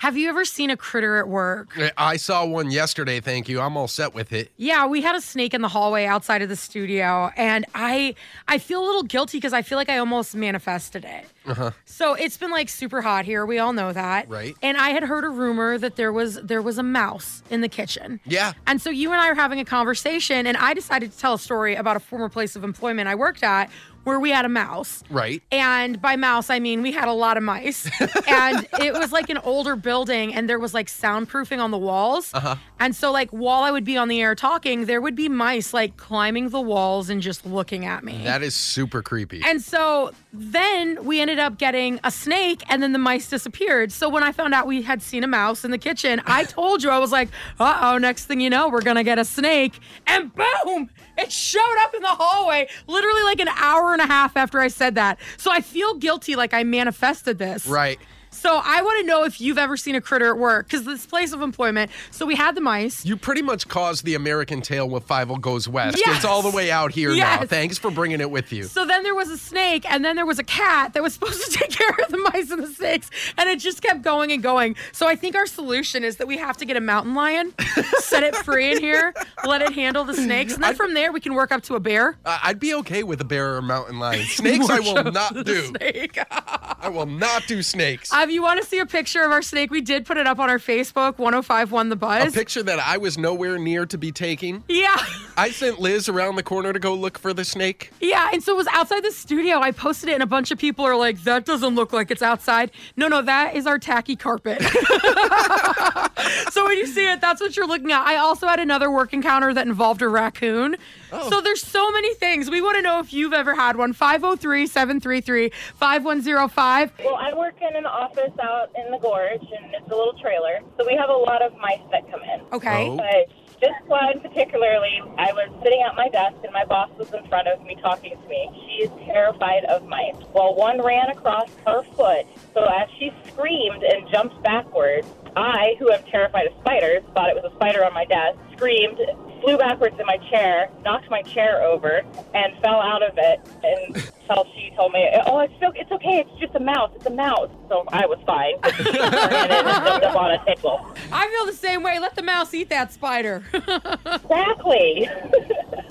Have you ever seen a critter at work? I saw one yesterday, thank you. I'm all set with it. Yeah, we had a snake in the hallway outside of the studio and I I feel a little guilty because I feel like I almost manifested it. Uh-huh. So it's been like super hot here. We all know that. Right. And I had heard a rumor that there was there was a mouse in the kitchen. Yeah. And so you and I are having a conversation and I decided to tell a story about a former place of employment I worked at where we had a mouse. Right. And by mouse, I mean we had a lot of mice. and it was like an older building, and there was like soundproofing on the walls. Uh-huh. And so, like, while I would be on the air talking, there would be mice like climbing the walls and just looking at me. That is super creepy. And so then we ended up getting a snake, and then the mice disappeared. So when I found out we had seen a mouse in the kitchen, I told you, I was like, uh oh, next thing you know, we're gonna get a snake. And boom, it showed up in the hallway literally like an hour and a half after I said that. So I feel guilty like I manifested this. right. So I want to know if you've ever seen a critter at work because this place of employment. So we had the mice. You pretty much caused the American Tail with Fievel Goes West. Yes. It's all the way out here now. Yes. Thanks for bringing it with you. So then there was a snake, and then there was a cat that was supposed to take care of the mice and the snakes, and it just kept going and going. So I think our solution is that we have to get a mountain lion, set it free in here, let it handle the snakes, and then from there we can work up to a bear. I- I'd be okay with a bear or a mountain lion. Snakes, I will not do. Snake. I will not do snakes. Uh, if you want to see a picture of our snake, we did put it up on our Facebook. 1051 The Buzz. a picture that I was nowhere near to be taking. yeah. I sent Liz around the corner to go look for the snake. Yeah, and so it was outside the studio. I posted it, and a bunch of people are like, "That doesn't look like it's outside." No, no, that is our tacky carpet. so when you see it, that's what you're looking at. I also had another work encounter that involved a raccoon. Oh. So there's so many things. We want to know if you've ever had one. 503-733-5105. Well, I work in an office out in the gorge, and it's a little trailer. So we have a lot of mice that come in. Okay. Oh. But this one particularly, I was sitting at my desk, and my boss was in front of me talking to me. She is terrified of mice. Well, one ran across her foot, so as she screamed and jumped backwards, I, who am terrified of spiders, thought it was a spider on my desk, screamed, flew backwards in my chair, knocked my chair over, and fell out of it until she told me, "Oh, it's o- it's okay. It's just a mouse. It's a mouse." So I was fine. She ran and jumped up on a table. I feel the same way. Let the mouse eat that spider. Exactly.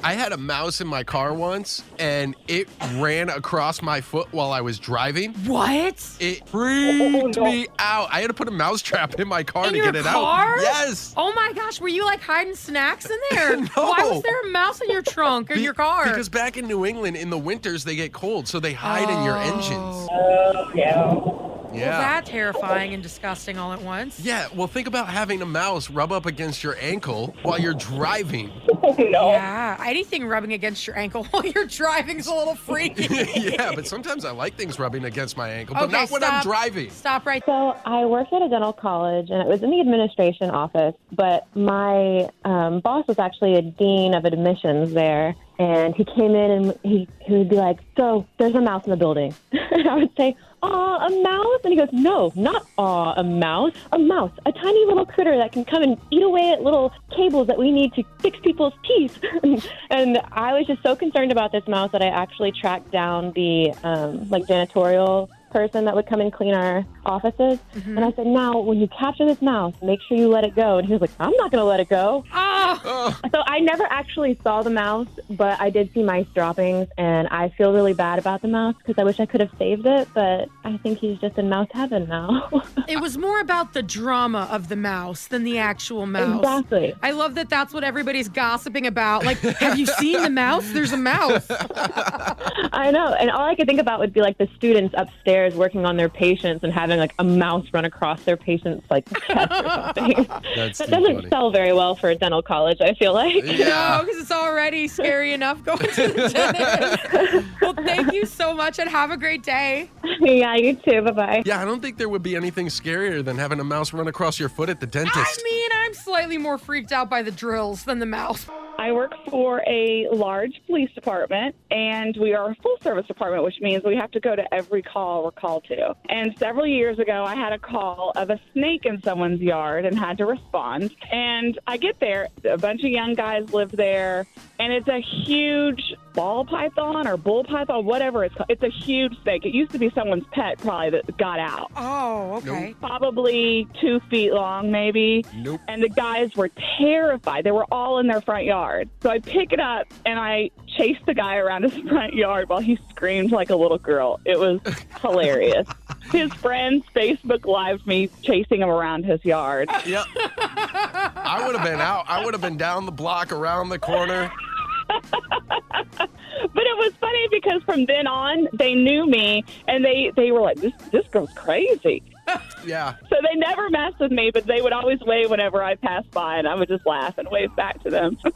I had a mouse in my car once, and it ran across my foot while I was driving. what? It oh, freaked Oh, no. me out. I had to put a mouse trap in my car In to your get it car? out. Yes. Oh my gosh, were you like hiding snacks in there? No. Why was there a mouse in your trunk or Be- your car? Because back in New England, in the winters, they get cold, so they hide in your oh. engines. Oh, yeah. Yeah. Well, that terrifying and disgusting all at once. yeah, well, think about having a mouse rub up against your ankle while you're driving. Oh, no. Yeah, anything rubbing against your ankle while you're driving is a little freaky. yeah, but sometimes I like things rubbing against my ankle, but Okay, not when I'm driving. Stop right So I worked at a dental college, and it was in the administration office. But my um, boss was actually a dean of admissions there, and he came in and he he would be like, "So there's a mouse in the building," and I would say, "Aw, a mouse?" And he goes, "No, not aw, a mouse, a mouse, a tiny little critter that can come and eat away at little cables that we need to fix people's teeth." and I was just so concerned about this mouse that I actually tracked down the um, like janitorial person that would come and clean our offices. And I said, now, when you capture this mouse, make sure you let it go. And he was like, I'm not going to let it go. Oh, So I never actually saw the mouse, but I did see mice droppings, and I feel really bad about the mouse because I wish I could have saved it, but I think he's just in mouse heaven now. it was more about the drama of the mouse than the actual mouse. exactly. I love that that's what everybody's gossiping about. Like, have you seen the mouse? There's a mouse. I know. And all I could think about would be like the students upstairs upstairs working on their patients and having like a mouse run across their patient's like chest or something. That's that doesn't funny. sell very well for a dental college, I feel like. Yeah. No, because it's already scary enough going to the dentist. well, thank you so much and have a great day. yeah, you too. Bye bye. Yeah, I don't think there would be anything scarier than having a mouse run across your foot at the dentist. I mean, I'm slightly more freaked out by the drills than the mouse. I work for a large police department, and we are a full service department, which means we have to go to every call we're called to. And several years ago, I had a call of a snake in someone's yard and had to respond. And I get there, a bunch of young guys live there, and it's a huge ball python or bull python, whatever it's called. It's a huge snake. It used to be someone's pet, probably, that got out. Oh, okay. Probably two feet long, maybe. Nope. And the guys were terrified. They were all in their front yard. So I pick it up and I chase the guy around his front yard while he screamed like a little girl. It was hilarious. His friends Facebook Live me chasing him around his yard. Yep. I would have been out. I would have been down the block, around the corner. But it was funny because from then on they knew me and they they were like this this girl's crazy. Yeah. So they never messed with me, but they would always wave whenever I passed by and I would just laugh and wave back to them.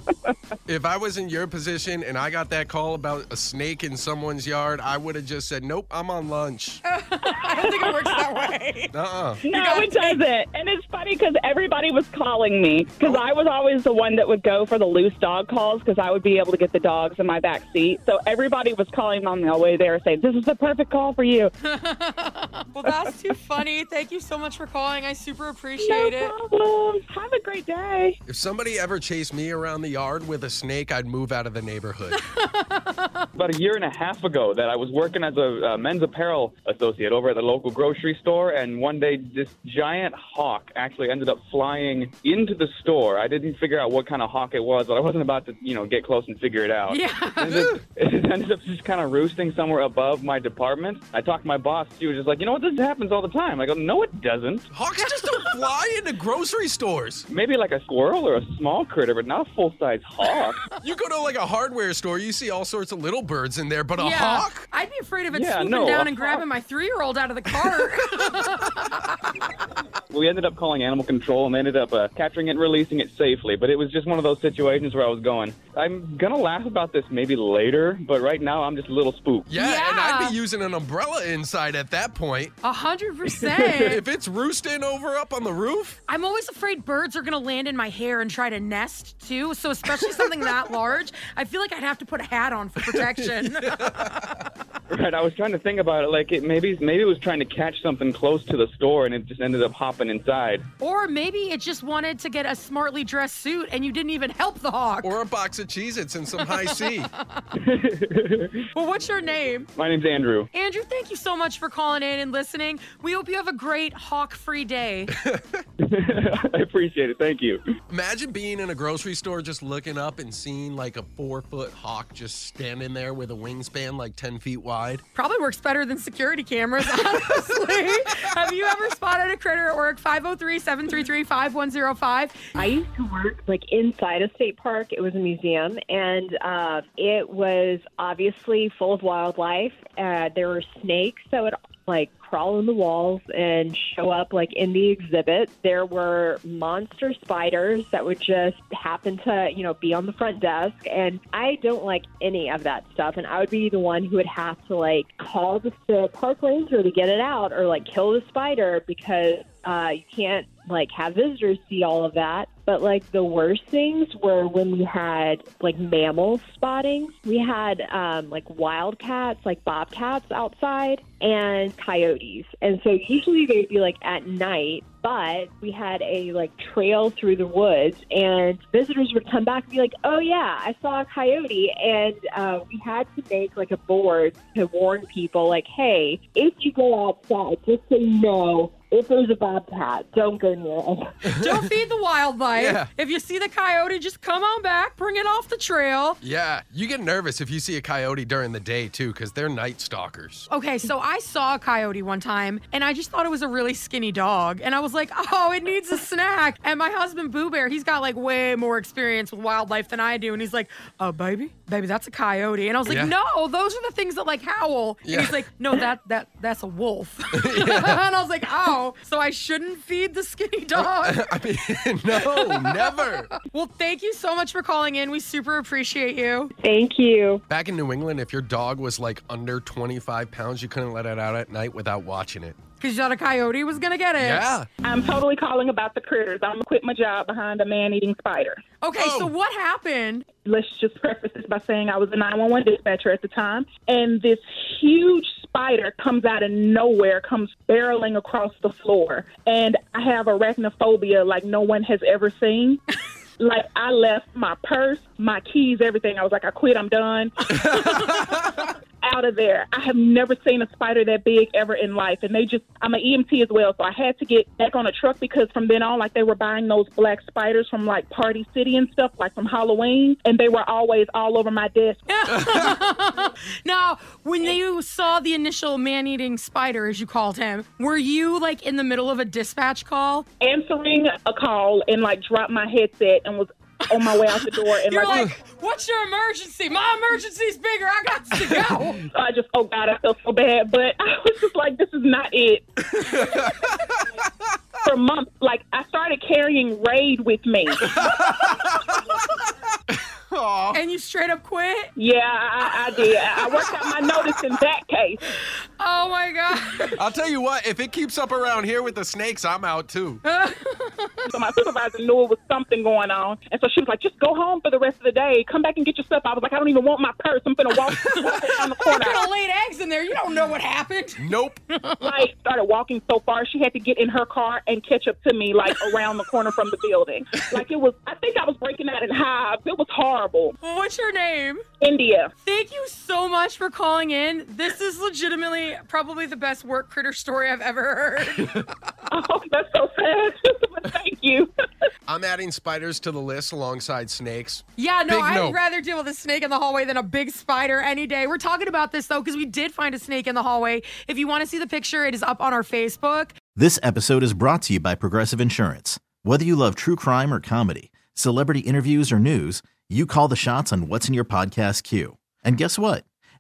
If I was in your position and I got that call about a snake in someone's yard, I would have just said, "Nope, I'm on lunch." I don't think it works that way. Uh-uh. No, it doesn't. And it's funny because everybody was calling me because I was always the one that would go for the loose dog calls because I would be able to get the dogs in my back seat. So everybody was calling on the way there saying, This is the perfect call for you. Well, that's too funny. Thank you so much for calling. I super No appreciate it. problem. Have a great day. If somebody ever chased me around the yard with a snake, I'd move out of the neighborhood. about a year and a half ago that I was working as a uh, men's apparel associate over at the local grocery store, and one day this giant hawk actually ended up flying into the store. I didn't figure out what kind of hawk it was, but I wasn't about to, you know, get close and figure it out. Yeah. It ended, it ended up just kind of roosting somewhere above my department. I talked to my boss. She was just like, you know what, this happens all the time. I go, no, it doesn't. Hawks just don't fly into grocery stores. Maybe like a squirrel or a small critter, but not a full size hawk. You go to like a hardware store, you see all sorts of little birds in there, but a yeah. hawk? I'd be afraid of it Yeah, swooping no, down and grabbing my three year old out of the car. we ended up calling animal control and they ended up uh, capturing it and releasing it safely. But it was just one of those situations where I was going, I'm going to laugh about this maybe later, but right now I'm just a little spooked. Yeah, and I'd be using an umbrella inside at that point. A hundred percent. If it's roosting over up on the roof, I'm always afraid birds are gonna land in my hair and try to nest too. So especially something that large, I feel like I'd have to put a hat on for protection. Right, I was trying to think about it like it maybe maybe it was trying to catch something close to the store and it just ended up hopping inside. or maybe it just wanted to get a smartly dressed suit and you didn't even help the hawk. or a box of Cheez Its and some Hi-C. well, what's your name? My name's Andrew. Andrew, thank you so much for calling in and listening. We hope you have a great hawk free day. I appreciate it. Thank you. Imagine being in a grocery store just looking up and seeing like a four foot hawk just standing there with a wingspan like 10 feet wide. Probably works better than security cameras, honestly. have you ever spotted a critter at work? 503 733 5105. I used to work like inside a state park. It was a museum, and uh, it was obviously full of wildlife. Uh, there were snakes that would like crawl in the walls and show up like in the exhibit. There were monster spiders that would just happen to, you know, be on the front desk. And I don't like any of that stuff. And I would be the one who would have to like call the, the park ranger to get it out or like kill the spider because uh, you can't like have visitors see all of that. But like the worst things were when we had like mammal spotting. We had um, like wildcats, like bobcats outside, and coyotes. And so usually they'd be like at night. But we had a like trail through the woods, and visitors would come back and be like, "Oh yeah, I saw a coyote," and uh, we had to make like a board to warn people, like, "Hey, if you go outside, just so you know, if there's a bobcat, don't go near it. Don't feed the wildlife. Yeah. If you see the coyote, just come on back, bring it off the trail. Yeah, you get nervous if you see a coyote during the day too, because they're night stalkers. Okay, so I saw a coyote one time and I just thought it was a really skinny dog. And I was like, oh, it needs a snack. And my husband, Boo Bear, he's got like way more experience with wildlife than I do. And he's like, oh, baby, baby, that's a coyote. And I was like, Yeah. no, those are the things that like howl. Yeah. And he's like, no, that that that's a wolf. and I was like, oh, so I shouldn't feed the skinny dog. I mean, no, never. well, thank you so much for calling in. We super appreciate you. Thank you. Back in New England, if your dog was like under 25 pounds, you couldn't let it out at night without watching it. Because you thought a coyote was gonna get it. Yeah. I'm totally calling about the critters. I'm gonna quit my job behind a man-eating spider. Okay, so Oh. what happened? let's just preface this by saying I was a 911 dispatcher at the time, and this huge spider comes out of nowhere, comes barreling across the floor, and I have arachnophobia like no one has ever seen. like I left my purse, my keys, everything. I was like, I quit. I'm done. out of there. I have never seen a spider that big ever in life. And they just, I'm an EMT as well, so I had to get back on a truck because from then on, like they were buying those black spiders from like Party City and stuff, like from Halloween, and they were always all over my desk. Now, when you saw the initial man-eating spider, as you called him, were you like in the middle of a dispatch call? Answering a call and like dropped my headset and was on my way out the door and You're like, like, "What's your emergency? My emergency's bigger. I got to go." I just, oh God, I felt so bad. But I was just like, this is not it. For months, like I started carrying Raid with me. and you straight up quit? Yeah, I, I did. I I worked out my notice in that case. Oh my god. I'll tell you what, if it keeps up around here with the snakes, I'm out too. So my supervisor knew it was something going on, and so she was like, "Just go home for the rest of the day. Come back and get your stuff." I was like, "I don't even want my purse. I'm gonna walk down the I corner." could have laid eggs in there. You don't know what happened. Nope. Like started walking so far, she had to get in her car and catch up to me, like around the corner from the building. Like it was, I think I was breaking out in hives. It was horrible. What's your name? India. Thank you so much for calling in. This is legitimately probably the best work critter story I've ever heard. Oh, that's so sad. but thank you. I'm adding spiders to the list alongside snakes. Yeah, no, Big I'd no. rather deal with a snake in the hallway than a big spider any day. We're talking about this though because we did find a snake in the hallway. If you want to see the picture, it is up on our Facebook. This episode is brought to you by Progressive Insurance. Whether you love true crime or comedy, celebrity interviews or news, you call the shots on what's in your podcast queue. And guess what?